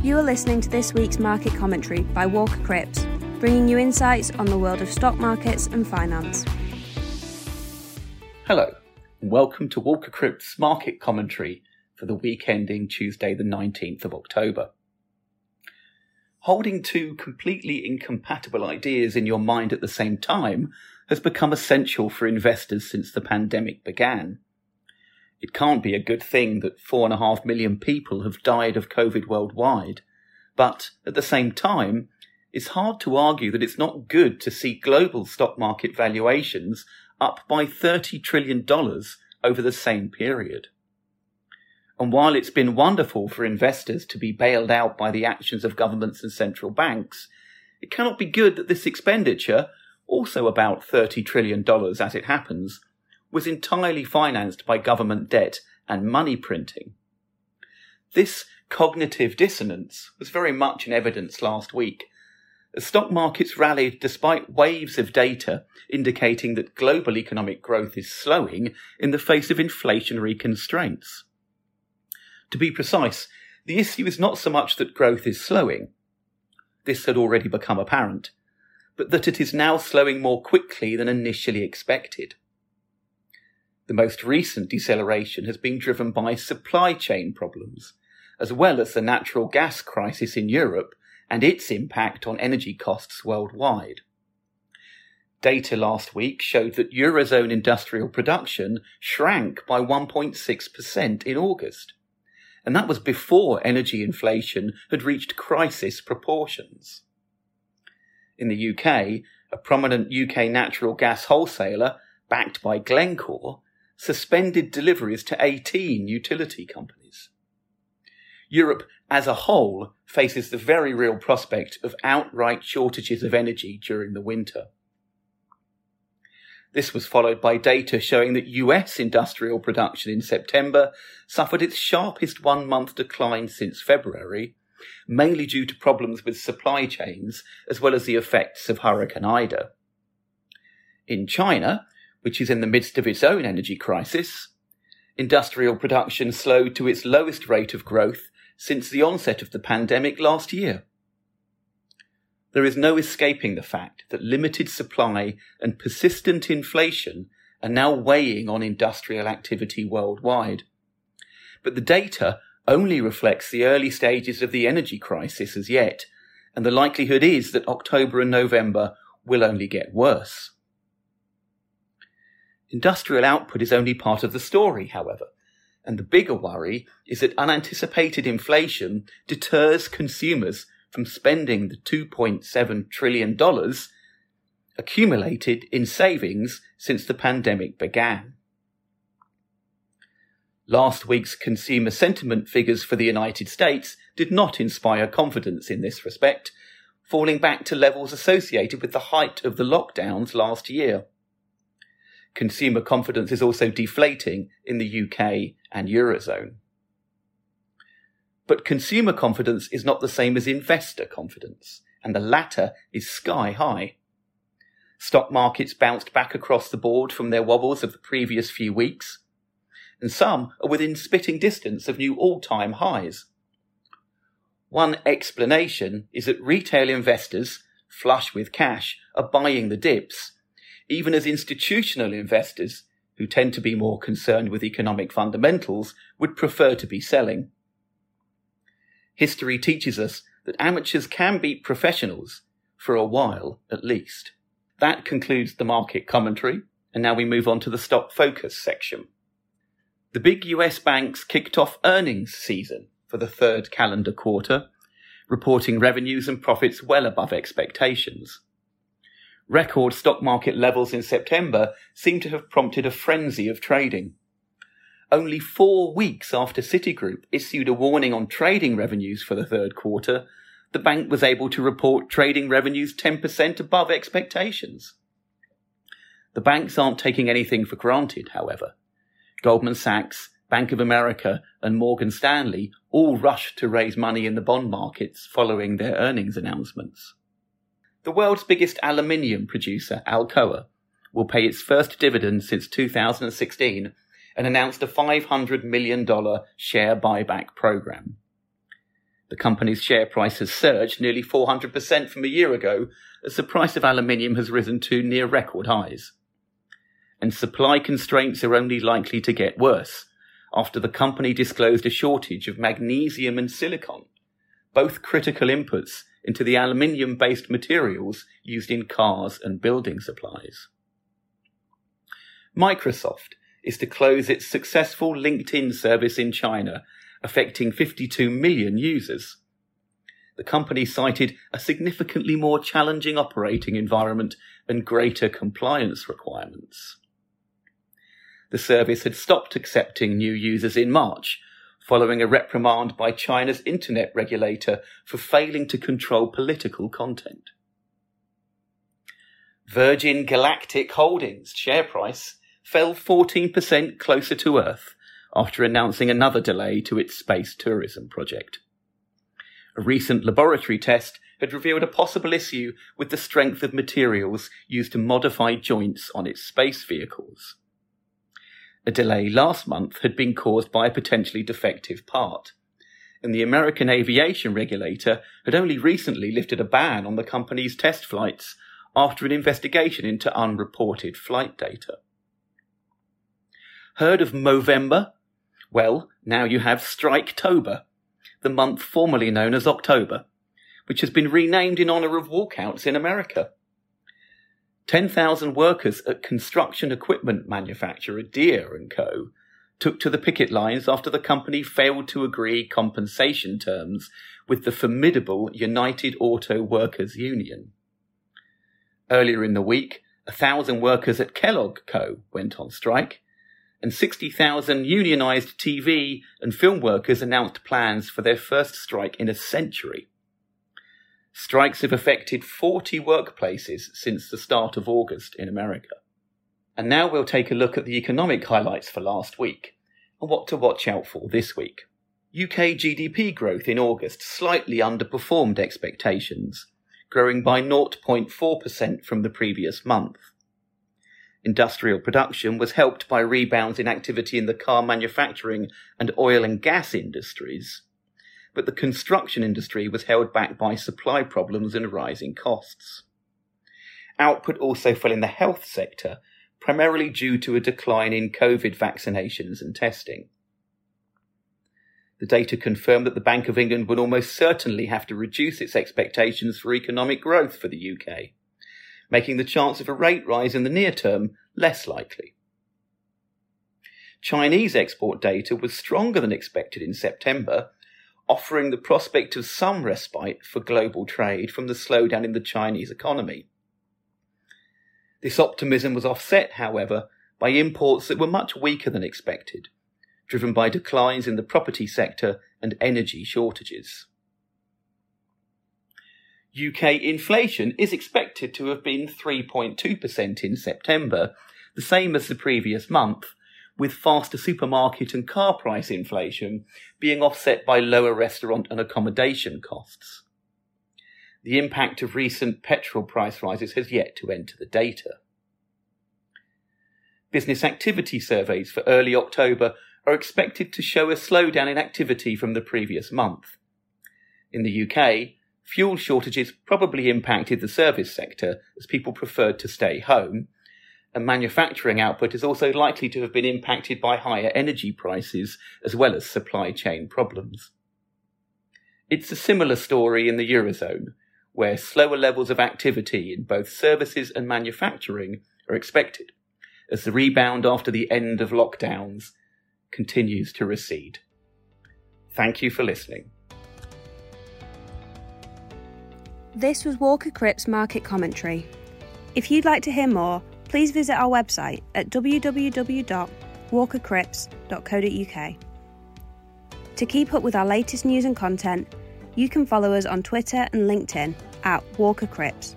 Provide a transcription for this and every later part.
You are listening to this week's market commentary by Walker Cripps, bringing you insights on the world of stock markets and finance. Hello, and welcome to Walker Cripps market commentary for the week ending Tuesday, the 19th of October. Holding two completely incompatible ideas in your mind at the same time has become essential for investors since the pandemic began. It can't be a good thing that four and a half million people have died of COVID worldwide. But at the same time, it's hard to argue that it's not good to see global stock market valuations up by $30 trillion over the same period. And while it's been wonderful for investors to be bailed out by the actions of governments and central banks, it cannot be good that this expenditure, also about $30 trillion as it happens, was entirely financed by government debt and money printing. This cognitive dissonance was very much in evidence last week. The stock markets rallied despite waves of data indicating that global economic growth is slowing in the face of inflationary constraints. To be precise, the issue is not so much that growth is slowing. This had already become apparent, but that it is now slowing more quickly than initially expected. The most recent deceleration has been driven by supply chain problems, as well as the natural gas crisis in Europe and its impact on energy costs worldwide. Data last week showed that Eurozone industrial production shrank by 1.6% in August. And that was before energy inflation had reached crisis proportions. In the UK, a prominent UK natural gas wholesaler, backed by Glencore, suspended deliveries to 18 utility companies. Europe as a whole faces the very real prospect of outright shortages of energy during the winter. This was followed by data showing that US industrial production in September suffered its sharpest one month decline since February, mainly due to problems with supply chains as well as the effects of Hurricane Ida. In China, which is in the midst of its own energy crisis, industrial production slowed to its lowest rate of growth since the onset of the pandemic last year. There is no escaping the fact that limited supply and persistent inflation are now weighing on industrial activity worldwide. But the data only reflects the early stages of the energy crisis as yet, and the likelihood is that October and November will only get worse. Industrial output is only part of the story, however. And the bigger worry is that unanticipated inflation deters consumers from spending the $2.7 trillion accumulated in savings since the pandemic began. Last week's consumer sentiment figures for the United States did not inspire confidence in this respect, falling back to levels associated with the height of the lockdowns last year consumer confidence is also deflating in the UK and Eurozone. But consumer confidence is not the same as investor confidence, and the latter is sky high. Stock markets bounced back across the board from their wobbles of the previous few weeks, and some are within spitting distance of new all-time highs. One explanation is that retail investors, flush with cash, are buying the dips even as institutional investors, who tend to be more concerned with economic fundamentals, would prefer to be selling. History teaches us that amateurs can beat professionals, for a while at least. That concludes the market commentary, and now we move on to the stock focus section. The big US banks kicked off earnings season for the third calendar quarter, reporting revenues and profits well above expectations. Record stock market levels in September seem to have prompted a frenzy of trading. Only four weeks after Citigroup issued a warning on trading revenues for the third quarter, the bank was able to report trading revenues 10% above expectations. The banks aren't taking anything for granted, however. Goldman Sachs, Bank of America, and Morgan Stanley all rushed to raise money in the bond markets following their earnings announcements. The world's biggest aluminium producer, Alcoa, will pay its first dividend since 2016 and announced a $500 million share buyback program. The company's share price has surged nearly 400% from a year ago as the price of aluminium has risen to near record highs. And supply constraints are only likely to get worse after the company disclosed a shortage of magnesium and silicon, both critical inputs into the aluminium based materials used in cars and building supplies. Microsoft is to close its successful LinkedIn service in China affecting 52 million users. The company cited a significantly more challenging operating environment and greater compliance requirements. The service had stopped accepting new users in March, following a reprimand by China's internet regulator for failing to control political content. Virgin Galactic Holdings share price fell 14% closer to Earth after announcing another delay to its space tourism project. A recent laboratory test had revealed a possible issue with the strength of materials used to modify joints on its space vehicles. A delay last month had been caused by a potentially defective part, and the American aviation regulator had only recently lifted a ban on the company's test flights after an investigation into unreported flight data. Heard of Movember? Well, now you have Striketober, the month formerly known as October, which has been renamed in honour of walkouts in America. 10,000 workers at construction equipment manufacturer Deere & Co. took to the picket lines after the company failed to agree compensation terms with the formidable United Auto Workers Union. Earlier in the week, a thousand workers at Kellogg Co. went on strike, and 60,000 unionised TV and film workers announced plans for their first strike in a century. Strikes have affected 40 workplaces since the start of August in America. And now we'll take a look at the economic highlights for last week and what to watch out for this week. UK GDP growth in August slightly underperformed expectations, growing by 0.4% from the previous month. Industrial production was helped by rebounds in activity in the car manufacturing and oil and gas industries, but the construction industry was held back by supply problems and rising costs. Output also fell in the health sector, primarily due to a decline in COVID vaccinations and testing. The data confirmed that the Bank of England would almost certainly have to reduce its expectations for economic growth for the UK making the chance of a rate rise in the near term less likely. Chinese export data was stronger than expected in September, offering the prospect of some respite for global trade from the slowdown in the Chinese economy. This optimism was offset, however, by imports that were much weaker than expected, driven by declines in the property sector and energy shortages. UK inflation is expected to have been 3.2% in September, the same as the previous month, with faster supermarket and car price inflation being offset by lower restaurant and accommodation costs. The impact of recent petrol price rises has yet to enter the data. Business activity surveys for early October are expected to show a slowdown in activity from the previous month. In the UK, fuel shortages probably impacted the service sector as people preferred to stay home, and manufacturing output is also likely to have been impacted by higher energy prices as well as supply chain problems. It's a similar story in the Eurozone, where slower levels of activity in both services and manufacturing are expected, as the rebound after the end of lockdowns continues to recede. Thank you for listening. This was Walker Cripps Market Commentary. If you'd like to hear more, please visit our website at www.walkercripps.co.uk. To keep up with our latest news and content, you can follow us on Twitter and LinkedIn at Walker Cripps.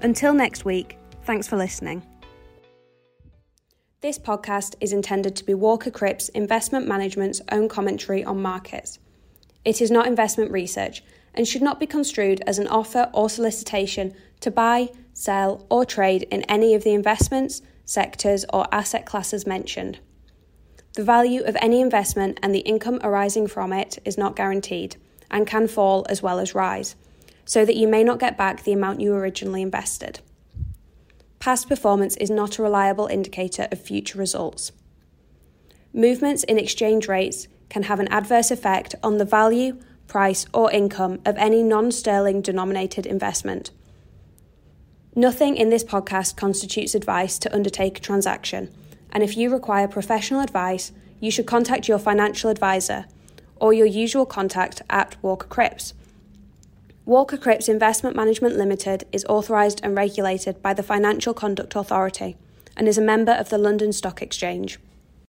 Until next week, thanks for listening. This podcast is intended to be Walker Cripps Investment Management's own commentary on markets. It is not investment research and should not be construed as an offer or solicitation to buy, sell, or trade in any of the investments, sectors, or asset classes mentioned. The value of any investment and the income arising from it is not guaranteed, and can fall as well as rise, so that you may not get back the amount you originally invested. Past performance is not a reliable indicator of future results. Movements in exchange rates can have an adverse effect on the value, price, or income of any non sterling denominated investment. Nothing in this podcast constitutes advice to undertake a transaction, and if you require professional advice, you should contact your financial advisor or your usual contact at Walker Cripps. Walker Cripps Investment Management Limited is authorised and regulated by the Financial Conduct Authority and is a member of the London Stock Exchange.